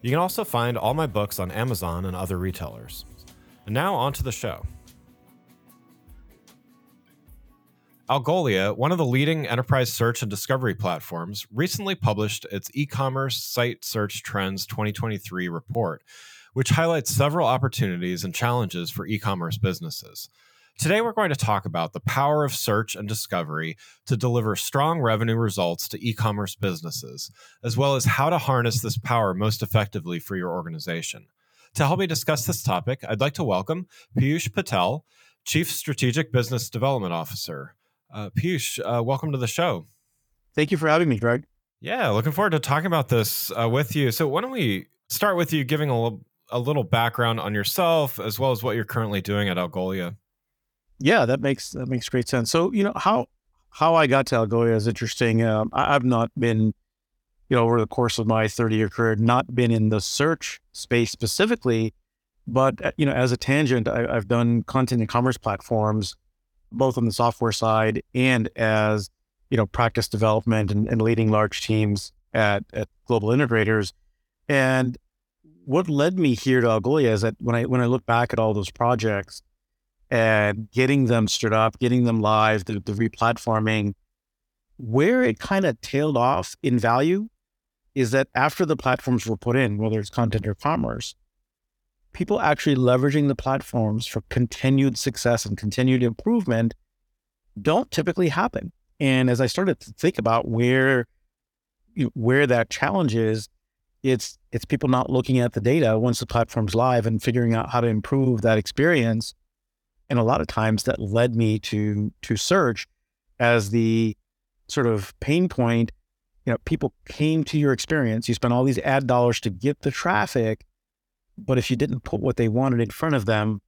You can also find all my books on Amazon and other retailers. And now on to the show. Algolia, one of the leading enterprise search and discovery platforms, recently published its e commerce site search trends 2023 report, which highlights several opportunities and challenges for e commerce businesses. Today, we're going to talk about the power of search and discovery to deliver strong revenue results to e commerce businesses, as well as how to harness this power most effectively for your organization. To help me discuss this topic, I'd like to welcome Piyush Patel, Chief Strategic Business Development Officer. Uh, Piyush, uh, welcome to the show. Thank you for having me, Greg. Yeah, looking forward to talking about this uh, with you. So, why don't we start with you giving a little, a little background on yourself as well as what you're currently doing at Algolia? Yeah, that makes that makes great sense. So you know how how I got to Algolia is interesting. Um, I, have not been, you know, over the course of my 30 year career, not been in the search space specifically, but uh, you know, as a tangent, I, have done content and commerce platforms, both on the software side and as you know, practice development and, and leading large teams at at global integrators. And what led me here to Algolia is that when I when I look back at all those projects and getting them stood up, getting them live, the, the replatforming. Where it kind of tailed off in value is that after the platforms were put in, whether it's content or commerce, people actually leveraging the platforms for continued success and continued improvement don't typically happen. And as I started to think about where where that challenge is, it's it's people not looking at the data once the platform's live and figuring out how to improve that experience and a lot of times that led me to to search as the sort of pain point you know people came to your experience. You spent all these ad dollars to get the traffic but if you didn't put what they wanted in front of them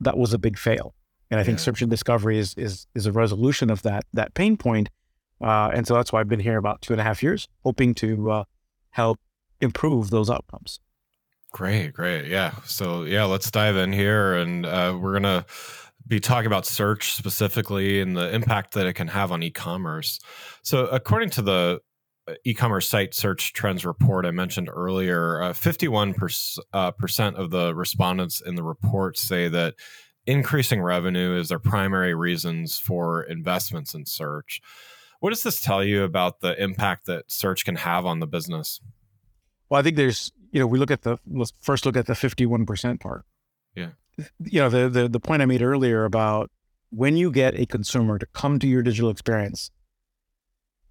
that was a big fail. And i think yeah. search and discovery is is is a resolution of that that pain point. Uh, and so that's why i've been here about two and a half years hoping to uh, help improve those outcomes Great, great. Yeah. So, yeah, let's dive in here. And uh, we're going to be talking about search specifically and the impact that it can have on e commerce. So, according to the uh, e commerce site search trends report I mentioned earlier, uh, 51% uh, percent of the respondents in the report say that increasing revenue is their primary reasons for investments in search. What does this tell you about the impact that search can have on the business? Well, I think there's you know, we look at the let's first look at the 51% part. Yeah. You know, the the the point I made earlier about when you get a consumer to come to your digital experience,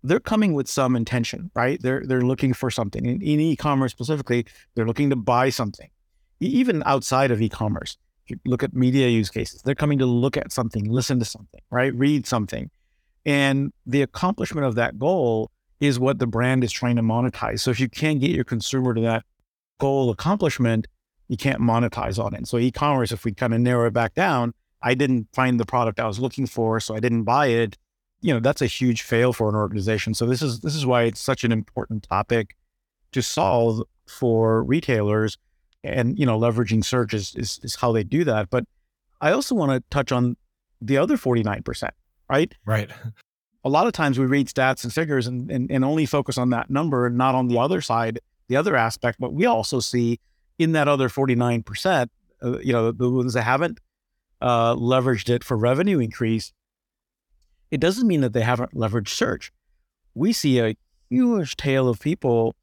they're coming with some intention, right? They're they're looking for something. In, in e-commerce specifically, they're looking to buy something. Even outside of e-commerce, you look at media use cases. They're coming to look at something, listen to something, right? Read something. And the accomplishment of that goal is what the brand is trying to monetize. So if you can't get your consumer to that goal accomplishment, you can't monetize on it. So e-commerce, if we kind of narrow it back down, I didn't find the product I was looking for, so I didn't buy it. You know, that's a huge fail for an organization. So this is this is why it's such an important topic to solve for retailers. And you know, leveraging search is is, is how they do that. But I also want to touch on the other 49%, right? Right. A lot of times we read stats and figures and, and, and only focus on that number and not on the other side the other aspect, but we also see in that other 49%, uh, you know, the ones that haven't uh, leveraged it for revenue increase, it doesn't mean that they haven't leveraged search. We see a huge tail of people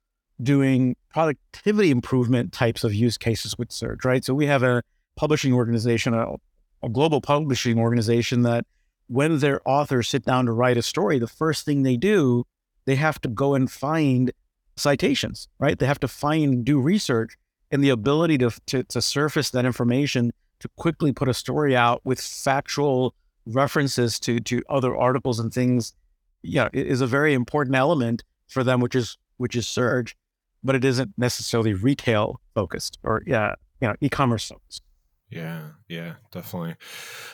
doing productivity improvement types of use cases with search, right? So we have a publishing organization, a, a global publishing organization that when their authors sit down to write a story, the first thing they do, they have to go and find citations, right? They have to find, do research, and the ability to, to, to surface that information to quickly put a story out with factual references to to other articles and things, yeah, is a very important element for them, which is which is surge, but it isn't necessarily retail focused or yeah, you know, e-commerce focused. Yeah, yeah, definitely.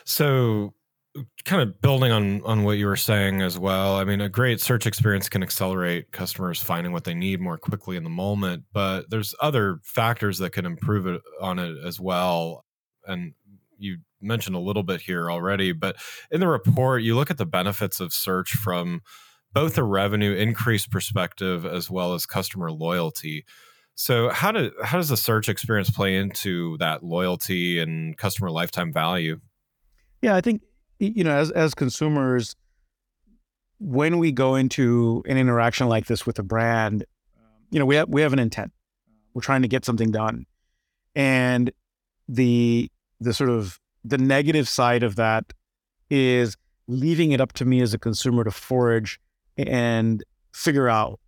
So kind of building on on what you were saying as well. I mean a great search experience can accelerate customers finding what they need more quickly in the moment but there's other factors that can improve it on it as well. And you mentioned a little bit here already but in the report you look at the benefits of search from both a revenue increase perspective as well as customer loyalty. So how do how does the search experience play into that loyalty and customer lifetime value? Yeah i think you know, as as consumers, when we go into an interaction like this with a brand, you know, we have we have an intent. We're trying to get something done, and the the sort of the negative side of that is leaving it up to me as a consumer to forage and figure out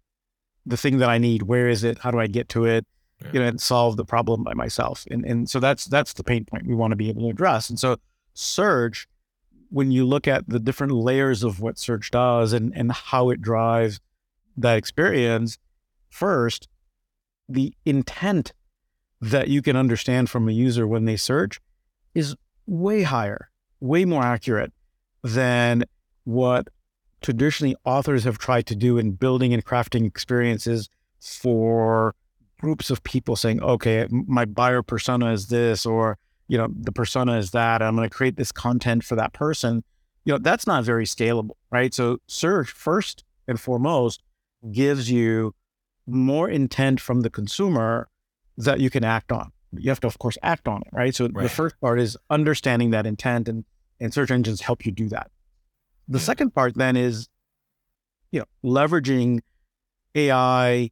the thing that I need. Where is it? How do I get to it? Yeah. You know, and solve the problem by myself. And and so that's that's the pain point we want to be able to address. And so search when you look at the different layers of what search does and, and how it drives that experience, first, the intent that you can understand from a user when they search is way higher, way more accurate than what traditionally authors have tried to do in building and crafting experiences for groups of people saying, okay, my buyer persona is this, or you know, the persona is that, I'm going to create this content for that person. You know, that's not very scalable, right? So search first and foremost gives you more intent from the consumer that you can act on. You have to, of course, act on it, right? So right. the first part is understanding that intent, and and search engines help you do that. The second part then is, you know, leveraging AI,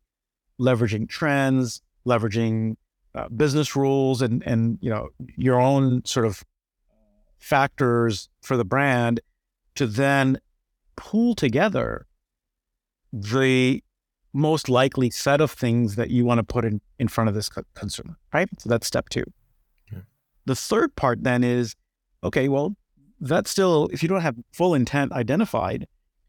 leveraging trends, leveraging uh, business rules and and you know your own sort of factors for the brand to then pull together the most likely set of things that you want to put in, in front of this co- consumer, right? So that's step two. Yeah. The third part then is okay, well, that's still, if you don't have full intent identified,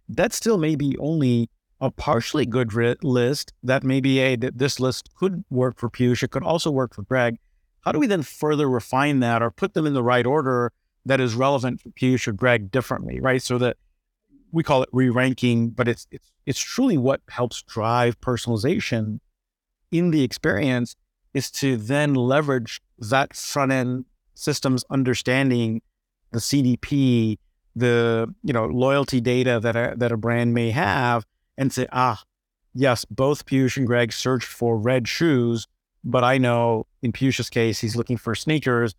that still may be only a partially good ri- list that maybe a this list could work for Piyush, it could also work for Greg. How do we then further refine that or put them in the right order that is relevant for Piyush or Greg differently, right? So that we call it re-ranking, but it's it's it's truly what helps drive personalization in the experience is to then leverage that front end systems understanding, the CDP, the you know loyalty data that a, that a brand may have and say, ah, yes, both Piyush and Greg searched for red shoes, but I know in Piyush's case, he's looking for sneakers.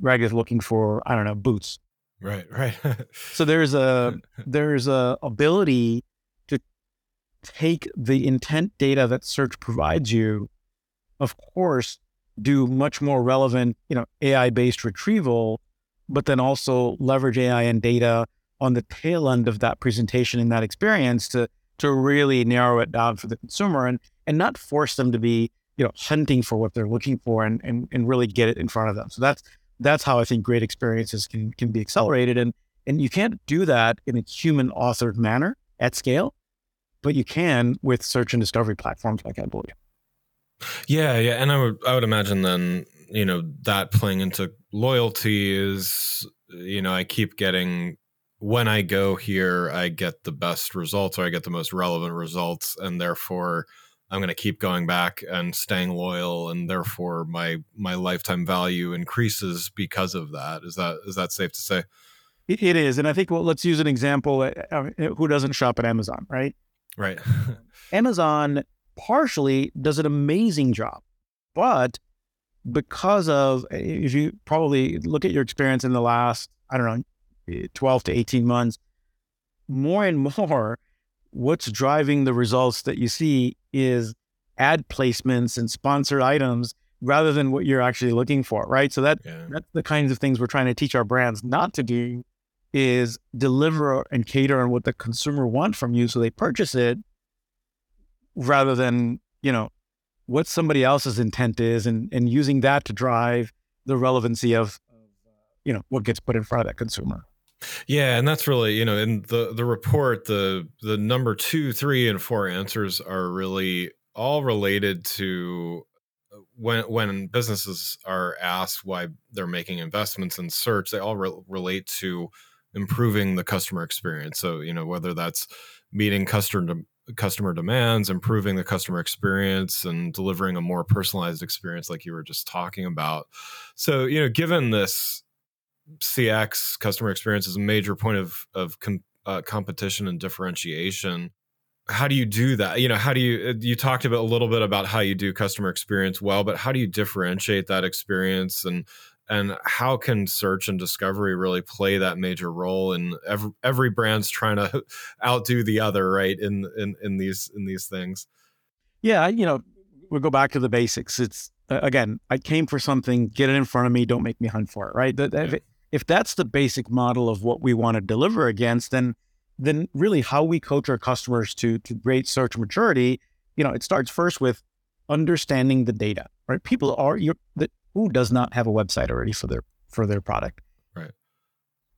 Greg is looking for, I don't know, boots. Right, right. so there's a there's a ability to take the intent data that search provides you, of course, do much more relevant, you know, AI-based retrieval, but then also leverage AI and data on the tail end of that presentation and that experience to to really narrow it down for the consumer and and not force them to be you know hunting for what they're looking for and and, and really get it in front of them. So that's that's how i think great experiences can can be accelerated. And and you can't do that in a human authored manner at scale but you can with search and discovery platforms like Algolia. yeah yeah. And i would i would imagine then you know that playing into loyalty is you know i keep getting when I go here, I get the best results or I get the most relevant results, and therefore I'm going to keep going back and staying loyal, and therefore my my lifetime value increases because of that. Is that is that safe to say? It is, and I think well, let's use an example. Uh, uh, who doesn't shop at Amazon, right? Right. Amazon partially does an amazing job, but because of if you probably look at your experience in the last I don't know 12 to 18 months, more and more, what's driving the results that you see is ad placements and sponsored items rather than what you're actually looking for, right? So that Yeah. that's the kinds of things we're trying to teach our brands not to do is deliver and cater on what the consumer want from you so they purchase it rather than, you know, what somebody else's intent is and and using that to drive the relevancy of you know what gets put in front of that consumer. Yeah, and that's really, you know, in the the report, the the number two, three, and four answers are really all related to uh, when when businesses are asked why they're making investments in search, they all re- relate to improving the customer experience. So, you know, whether that's meeting customer customer demands, improving the customer experience, and delivering a more personalized experience, like you were just talking about. So, you know, given this CX customer experience is a major point of of com, uh, competition and differentiation. How do you do that? You know, how do you you talked about a little bit about how you do customer experience well, but how do you differentiate that experience and and how can search and discovery really play that major role in every, every brand's trying to outdo the other, right? In in in these in these things. Yeah, you know, we'll go back to the basics. It's uh, again, I came for something, get it in front of me, don't make me hunt for it, right? Yeah. If, that's the basic model of what we want to deliver against, then then really how we coach our customers to to great search maturity, you know, it starts first with understanding the data, right? People are you the, who does not have a website already for their for their product. Right.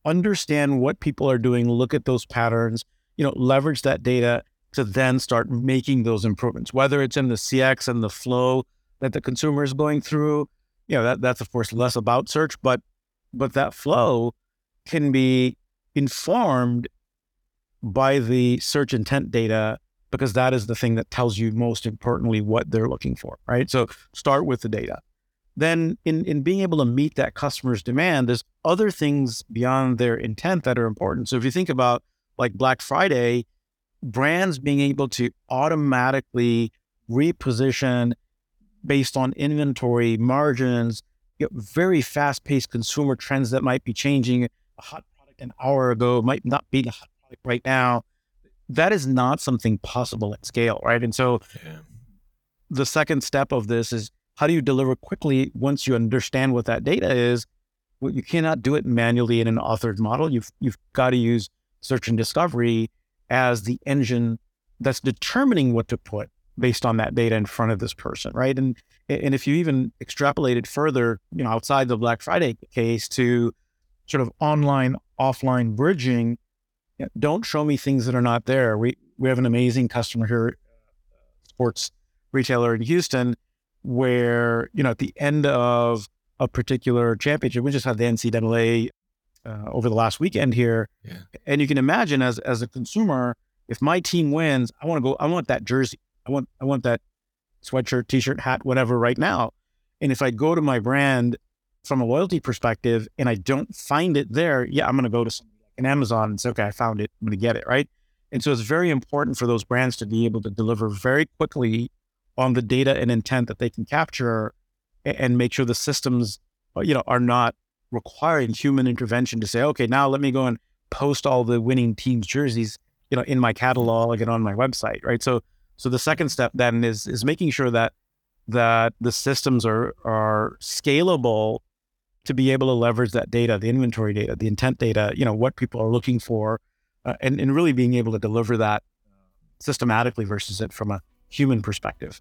Understand what people are doing, look at those patterns, you know, leverage that data to then start making those improvements, whether it's in the CX and the flow that the consumer is going through. You know, that that's of course less about search, but but that flow can be informed by the search intent data because that is the thing that tells you most importantly what they're looking for, right? So start with the data. Then in in being able to meet that customer's demand, there's other things beyond their intent that are important. So if you think about like Black Friday, brands being able to automatically reposition based on inventory margins, you know, very fast-paced consumer trends that might be changing. A hot product an hour ago might not be a hot product right now. That is not something possible at scale, right? And so Yeah. the second step of this is how do you deliver quickly once you understand what that data is? Well, you cannot do it manually in an authored model. You've you've got to use search and discovery as the engine that's determining what to put based on that data in front of this person, right? And and if you even extrapolate it further, you know, outside the Black Friday case to sort of online offline bridging, you know, don't show me things that are not there. We we have an amazing customer here, sports retailer in Houston, where you know at the end of a particular championship, we just had the NCAA uh, over the last weekend here, Yeah. and you can imagine as as a consumer, if my team wins, I want to go. I want that jersey. I want I want that sweatshirt, t-shirt, hat, whatever right now. And if I go to my brand from a loyalty perspective and I don't find it there, yeah, I'm going to go to an Amazon and say, okay, I found it. I'm going to get it. Right. And so it's very important for those brands to be able to deliver very quickly on the data and intent that they can capture and make sure the systems, uh, you know, are not requiring human intervention to say, okay, now let me go and post all the winning teams jerseys, you know, in my catalog and on my website. Right. So, so the second step then is, is making sure that, that the systems are, are scalable to be able to leverage that data, the inventory data, the intent data, you know, what people are looking for, uh, and, and really being able to deliver that systematically versus it from a human perspective.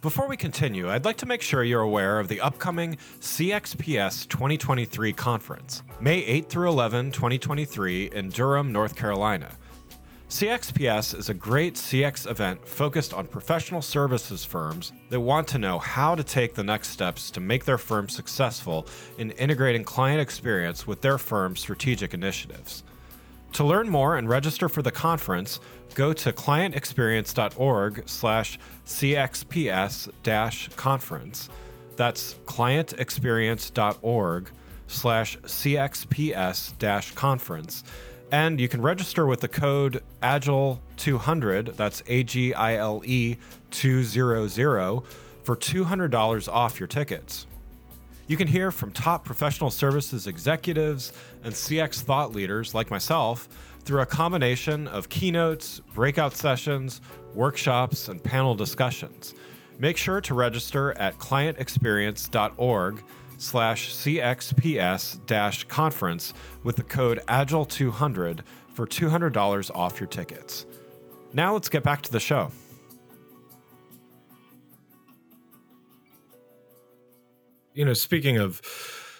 Before we continue, I'd like to make sure you're aware of the upcoming CXPS 2023 conference, May 8 through 11, 2023, in Durham, North Carolina. CXPS is a great CX event focused on professional services firms that want to know how to take the next steps to make their firm successful in integrating client experience with their firm's strategic initiatives. To learn more and register for the conference, go to clientexperience.org slash cxps dash conference. That's clientexperience.org And you can register with the code AGILE200, that's A G I L E 200, for $200 off your tickets. You can hear from top professional services executives and CX thought leaders like myself through a combination of keynotes, breakout sessions, workshops, and panel discussions. Make sure to register at clientexperience.org slash cxps dash conference with the code agile200 for $200 off your tickets. Now let's get back to the show. You know, speaking of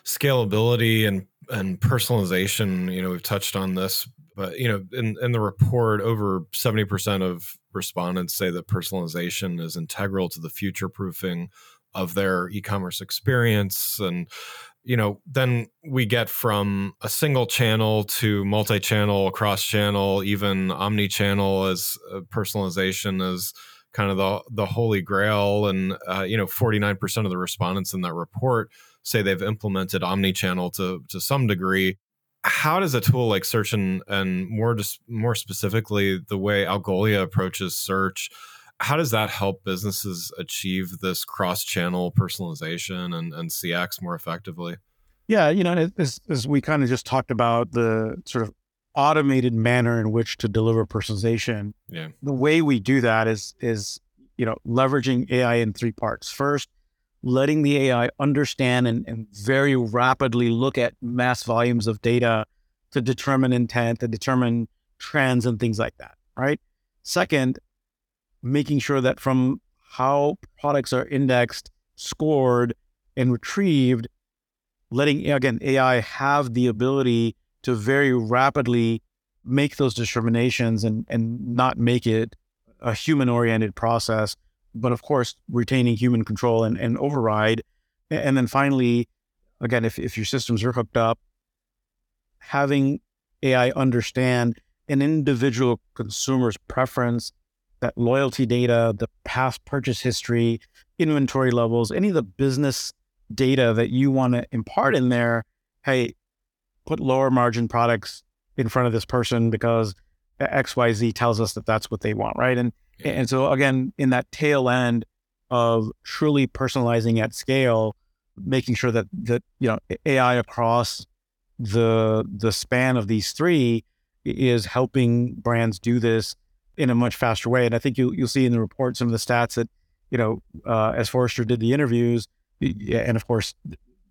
scalability and and personalization, you know, we've touched on this, but you know, in in the report, over seventy percent of respondents say that personalization is integral to the future proofing of their e-commerce experience and you know then we get from a single channel to multi-channel cross-channel even omni-channel as uh, personalization is kind of the the holy grail. And uh, you know 49% of the respondents in that report say they've implemented omni-channel to to some degree. How does a tool like search and and more just more specifically the way algolia approaches search how does that help businesses achieve this cross-channel personalization and, and cx more effectively? Yeah you know as, as we kind of just talked about the sort of automated manner in which to deliver personalization yeah. the way we do that is is you know leveraging ai in three parts. First letting the AI understand and, and very rapidly look at mass volumes of data to determine intent, to determine trends and things like that, right? Second, making sure that from how products are indexed, scored, and retrieved, letting again AI have the ability to very rapidly make those determinations and and not make it a human oriented process but of course retaining human control and, and override. And then finally, again, if, if your systems are hooked up, having AI understand an individual consumer's preference, that loyalty data, the past purchase history, inventory levels, any of the business data that you want to impart in there. Hey, put lower margin products in front of this person because XYZ tells us that that's what they want, right? And and so again, in that tail end of truly personalizing at scale, making sure that that you know AI across the the span of these three is helping brands do this in a much faster way. And I think you you'll see in the report some of the stats that you know uh, as Forrester did the interviews, and of course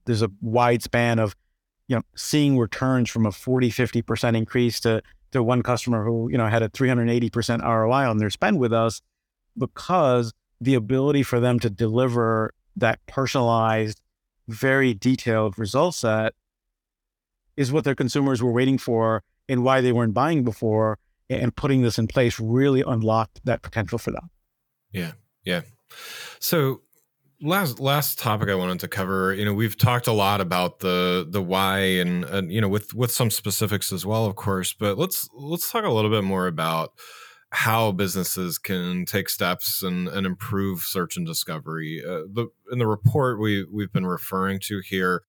there's a wide span of you know seeing returns from a 40 50 percent increase to to one customer who you know had a 380% ROI on their spend with us because the ability for them to deliver that personalized very detailed result set is what their consumers were waiting for and why they weren't buying before and putting this in place really unlocked that potential for them yeah yeah so last last topic I wanted to cover, you know, we've talked a lot about the the why and, and you know with with some specifics as well, of course. But let's let's talk a little bit more about how businesses can take steps and, and improve search and discovery. Uh, the in the report we we've been referring to here,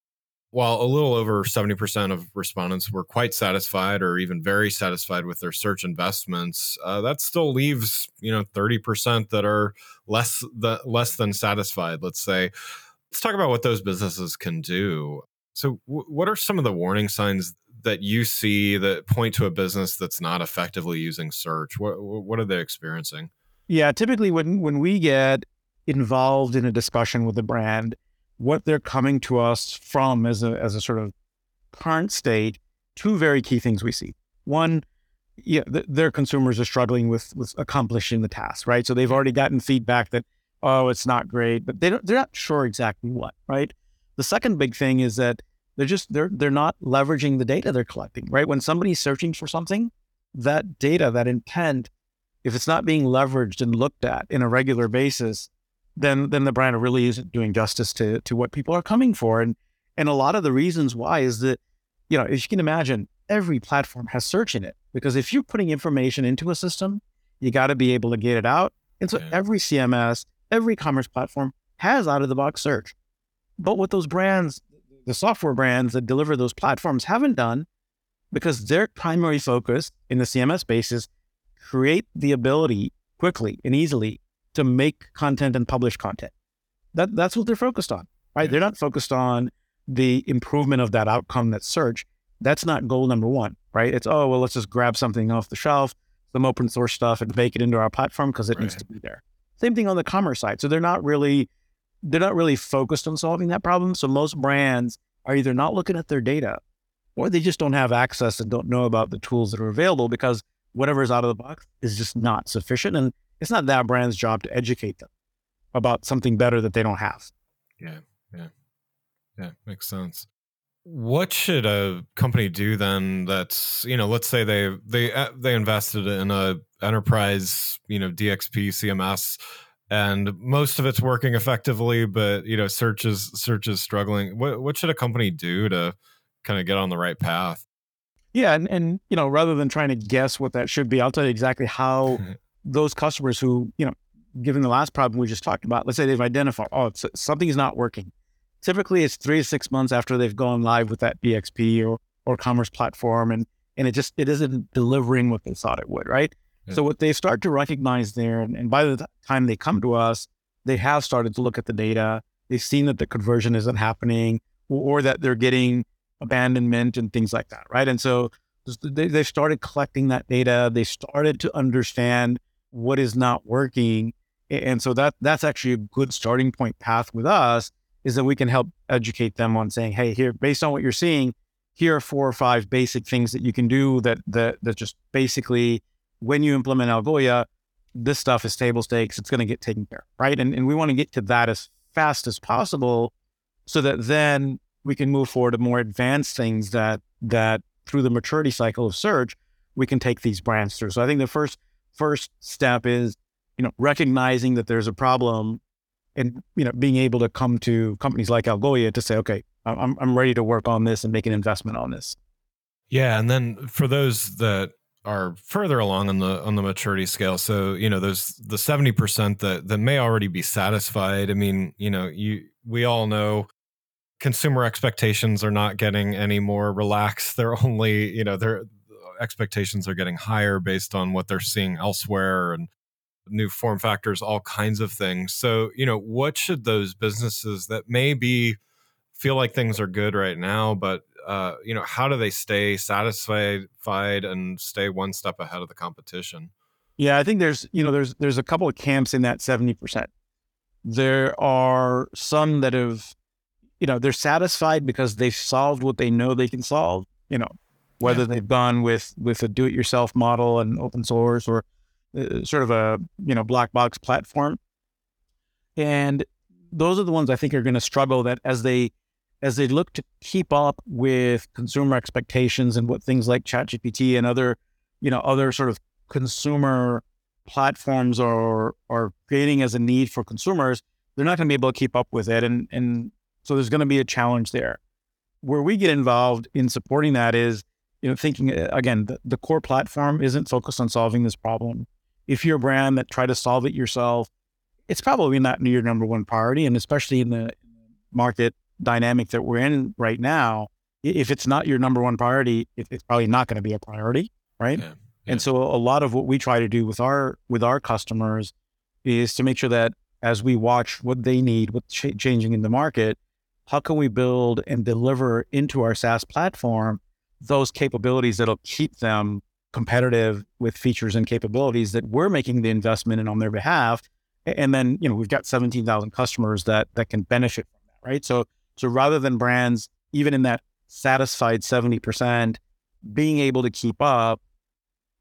while a little over 70% of respondents were quite satisfied or even very satisfied with their search investments, uh, that still leaves, you know, 30% that are less the, less than satisfied, let's say. Let's talk about what those businesses can do. So, w- what are some of the warning signs that you see that point to a business that's not effectively using search? What what are they experiencing? Yeah, typically when when we get involved in a discussion with a brand, what they're coming to us from as a as a sort of current state, two very key things we see. One, yeah, th- their consumers are struggling with with accomplishing the task, right? So they've already gotten feedback that oh, it's not great, but they don't, they're not sure exactly what, right? The second big thing is that they're just they're they're not leveraging the data they're collecting, right? When somebody's searching for something, that data, that intent, if it's not being leveraged and looked at in a regular basis, then then the brand really isn't doing justice to to what people are coming for. And and a lot of the reasons why is that, you know, as you can imagine, every platform has search in it. Because if you're putting information into a system, you got to be able to get it out. And so yeah. every CMS, every commerce platform has out of the box search. But what those brands, the software brands that deliver those platforms haven't done, because their primary focus in the CMS space is create the ability quickly and easily to make content and publish content. That that's what they're focused on, right? Yeah. They're not focused on the improvement of that outcome that search. That's not goal number one, right? It's oh well, let's just grab something off the shelf, some open source stuff, and make it into our platform because it right. needs to be there. Same thing on the commerce side. So they're not really they're not really focused on solving that problem. So most brands are either not looking at their data or they just don't have access and don't know about the tools that are available because whatever is out of the box is just not sufficient. And it's not that brand's job to educate them about something better that they don't have. Yeah. Yeah. Yeah. Makes sense. What should a company do then that's, you know, let's say they they uh, they invested in a enterprise, you know, DXP CMS and most of it's working effectively, but you know, search is search is struggling. What what should a company do to kind of get on the right path? Yeah, and, and you know, rather than trying to guess what that should be, I'll tell you exactly how those customers who, you know, given the last problem we just talked about, let's say they've identified, oh, something is not working. Typically, it's three to six months after they've gone live with that DXP or or commerce platform, and and it just it isn't delivering what they thought it would, right? So what they start to recognize there, and, and by the time they come to us, they have started to look at the data. They've seen that the conversion isn't happening, or, or that they're getting abandonment and things like that, right? And so they, they started collecting that data. They started to understand what is not working, and so that that's actually a good starting point path with us is that we can help educate them on saying, hey, here, based on what you're seeing, here are four or five basic things that you can do that that that just basically when you implement Algolia, this stuff is table stakes. It's going to get taken care of, right? And, and we want to get to that as fast as possible so that then we can move forward to more advanced things that that through the maturity cycle of search, we can take these brands through. So I think the first first step is, you know, recognizing that there's a problem and you know being able to come to companies like Algolia to say, okay, I'm I'm ready to work on this and make an investment on this. Yeah, and then for those that are further along on the on the maturity scale. So you know, there's the seventy percent that that may already be satisfied. I mean, you know, you we all know consumer expectations are not getting any more relaxed. They're only you know their expectations are getting higher based on what they're seeing elsewhere and new form factors, all kinds of things. So you know, what should those businesses that maybe feel like things are good right now, but uh, you know, how do they stay satisfied and stay one step ahead of the competition? Yeah, I think there's, you know, there's there's a couple of camps in that 70%. There are some that have, you know, they're satisfied because they've solved what they know they can solve, you know, whether yeah. they've gone with with a do-it-yourself model and open source or uh, sort of a, you know, black box platform. And those are the ones I think are going to struggle that as they as they look to keep up with consumer expectations and what things like ChatGPT and other, you know, other sort of consumer platforms are are creating as a need for consumers, they're not going to be able to keep up with it, and and so there's going to be a challenge there. Where we get involved in supporting that is, you know, thinking uh, again, the, the core platform isn't focused on solving this problem. If you're a brand that try to solve it yourself, it's probably not your number one priority, and especially in the market dynamic that we're in right now, if it's not your number one priority, it's probably not going to be a priority, right? Yeah, yeah. And so a lot of what we try to do with our with our customers is to make sure that as we watch what they need, what's ch- changing in the market, how can we build and deliver into our SaaS platform those capabilities that'll keep them competitive with features and capabilities that we're making the investment in on their behalf. And then, you know, we've got 17,000 customers that that can benefit from that, right? So so rather than brands, even in that satisfied 70%, being able to keep up,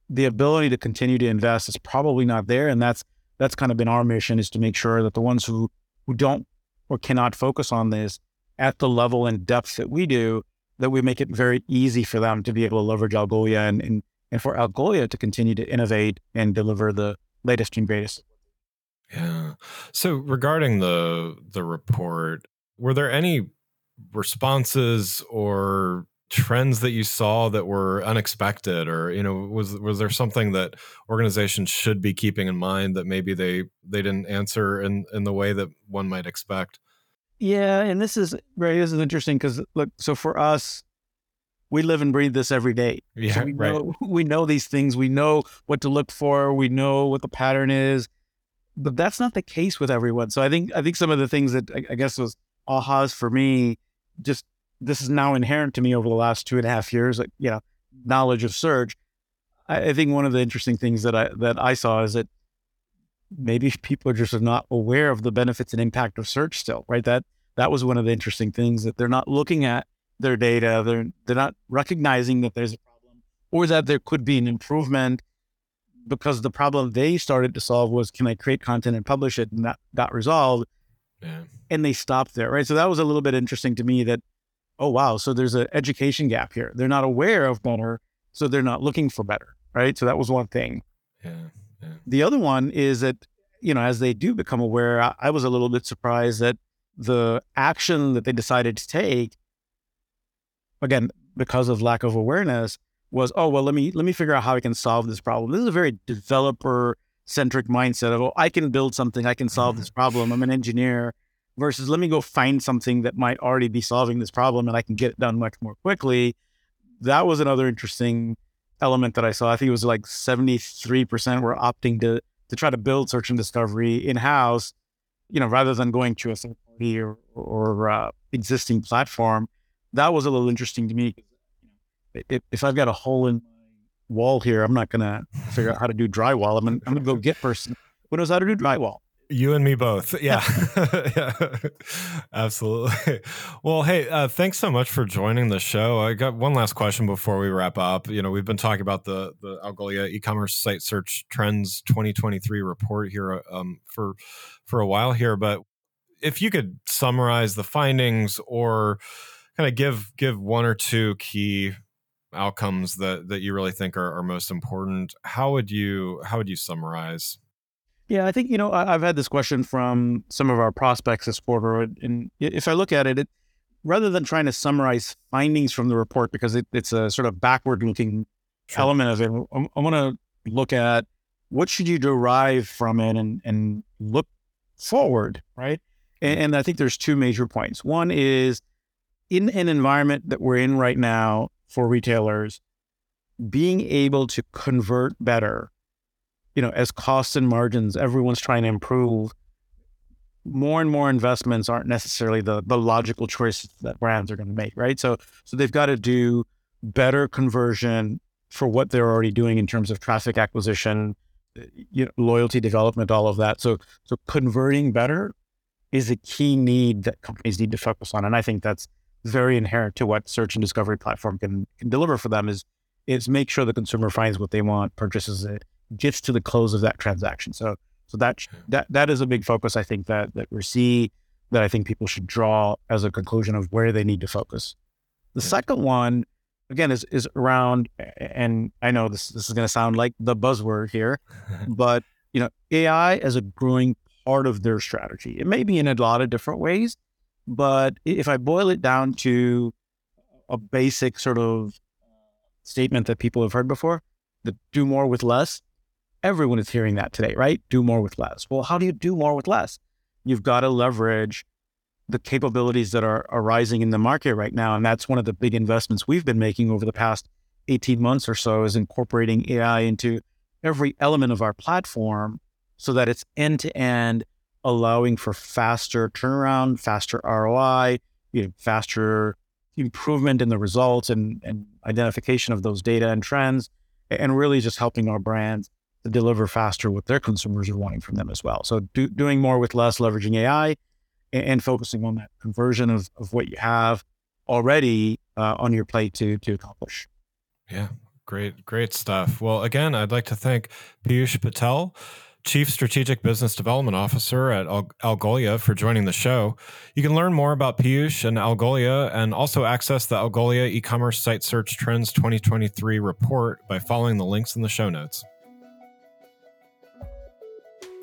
the ability to continue to invest is probably not there. And that's that's kind of been our mission is to make sure that the ones who who don't or cannot focus on this at the level and depth that we do, that we make it very easy for them to be able to leverage Algolia and, and, and for Algolia to continue to innovate and deliver the latest and greatest. Yeah. So regarding the the report, were there any responses or trends that you saw that were unexpected or you know was was there something that organizations should be keeping in mind that maybe they they didn't answer in in the way that one might expect yeah and this is right this is interesting because look so for us we live and breathe this every day yeah so we know, right. we know these things we know what to look for we know what the pattern is but that's not the case with everyone so i think i think some of the things that i, I guess was ahas for me, just this is now inherent to me over the last two and a half years. Like, you know, knowledge of search. I, I think one of the interesting things that I that I saw is that maybe people are just not aware of the benefits and impact of search still, right? That that was one of the interesting things that they're not looking at their data, they're they're not recognizing that there's a problem or that there could be an improvement because the problem they started to solve was can I create content and publish it and that got resolved. Yeah. And they stopped there, right? So that was a little bit interesting to me that, oh wow, so there's an education gap here. They're not aware of better, so they're not looking for better, right? So that was one thing. Yeah. Yeah. The other one is that, you know, as they do become aware, I, I was a little bit surprised that the action that they decided to take, again, because of lack of awareness, was, oh well, let me let me figure out how I can solve this problem. This is a very developer centric mindset of, oh, I can build something, I can solve this mm-hmm. problem. I'm an engineer. Versus, let me go find something that might already be solving this problem and I can get it done much more quickly. That was another interesting element that I saw. I think it was like 73% were opting to to try to build search and discovery in house, you know, rather than going to a third party or, or uh, existing platform. That was a little interesting to me if, if I've got a hole in my wall here, I'm not going to figure out how to do drywall. I'm going I'm to go get person who knows how to do drywall. You and me both. Yeah. yeah. Absolutely. Well, hey, uh, thanks so much for joining the show. I got one last question before we wrap up. You know, we've been talking about the the Algolia e-commerce site search trends 2023 report here um, for for a while here, but if you could summarize the findings or kind of give give one or two key outcomes that that you really think are, are most important how would you how would you summarize yeah i think you know I, have had this question from some of our prospects this quarter and if i look at it, it rather than trying to summarize findings from the report because it, it's a sort of backward looking sure. element of it um, i, I want to look at what should you derive from it and and look forward right? And, mm-hmm. and i think there's two major points. One is in an environment that we're in right now for retailers being able to convert better, you know, as costs and margins, everyone's trying to improve. More and more investments aren't necessarily the the logical choice that brands are going to make, right? So so they've got to do better conversion for what they're already doing in terms of traffic acquisition, you know, loyalty development, all of that. So so converting better is a key need that companies need to focus on, and I think that's very inherent to what search and discovery platform can, can deliver for them is is make sure the consumer finds what they want, purchases it, gets to the close of that transaction. So so that that that is a big focus I think that that we see that I think people should draw as a conclusion of where they need to focus. The yeah. second one again is is around and I know this this is going to sound like the buzzword here, but you know, AI as a growing part of their strategy. It may be in a lot of different ways, but if I boil it down to a basic sort of statement that people have heard before, the do more with less, everyone is hearing that today, right? Do more with less. Well, how do you do more with less? You've got to leverage the capabilities that are arising in the market right now. And that's one of the big investments we've been making over the past 18 months or so is incorporating AI into every element of our platform so that it's end to end allowing for faster turnaround, faster ROI, you know, faster improvement in the results and, and identification of those data and trends, and really just helping our brands deliver faster what their consumers are wanting from them as well. So do, doing more with less, leveraging AI, and, and, focusing on that conversion of, of what you have already uh, on your plate to to accomplish. Yeah, great, great stuff. Well, again, I'd like to thank Piyush Patel Chief Strategic Business Development Officer at Al- Algolia, for joining the show. You can learn more about Piyush and Algolia and also access the Algolia e commerce site search trends 2023 report by following the links in the show notes.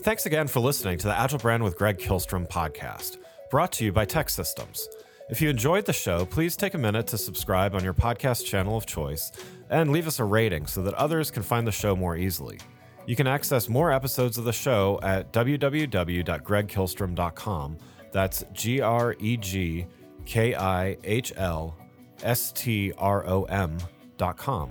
Thanks again for listening to the Agile Brand with Greg Kihlstrom podcast, brought to you by TEKsystems. If you enjoyed the show, please take a minute to subscribe on your podcast channel of choice and leave us a rating so that others can find the show more easily. You can access more episodes of the show at www.gregkihlstrom.com. That's G R E G K I H L S T R O M.com.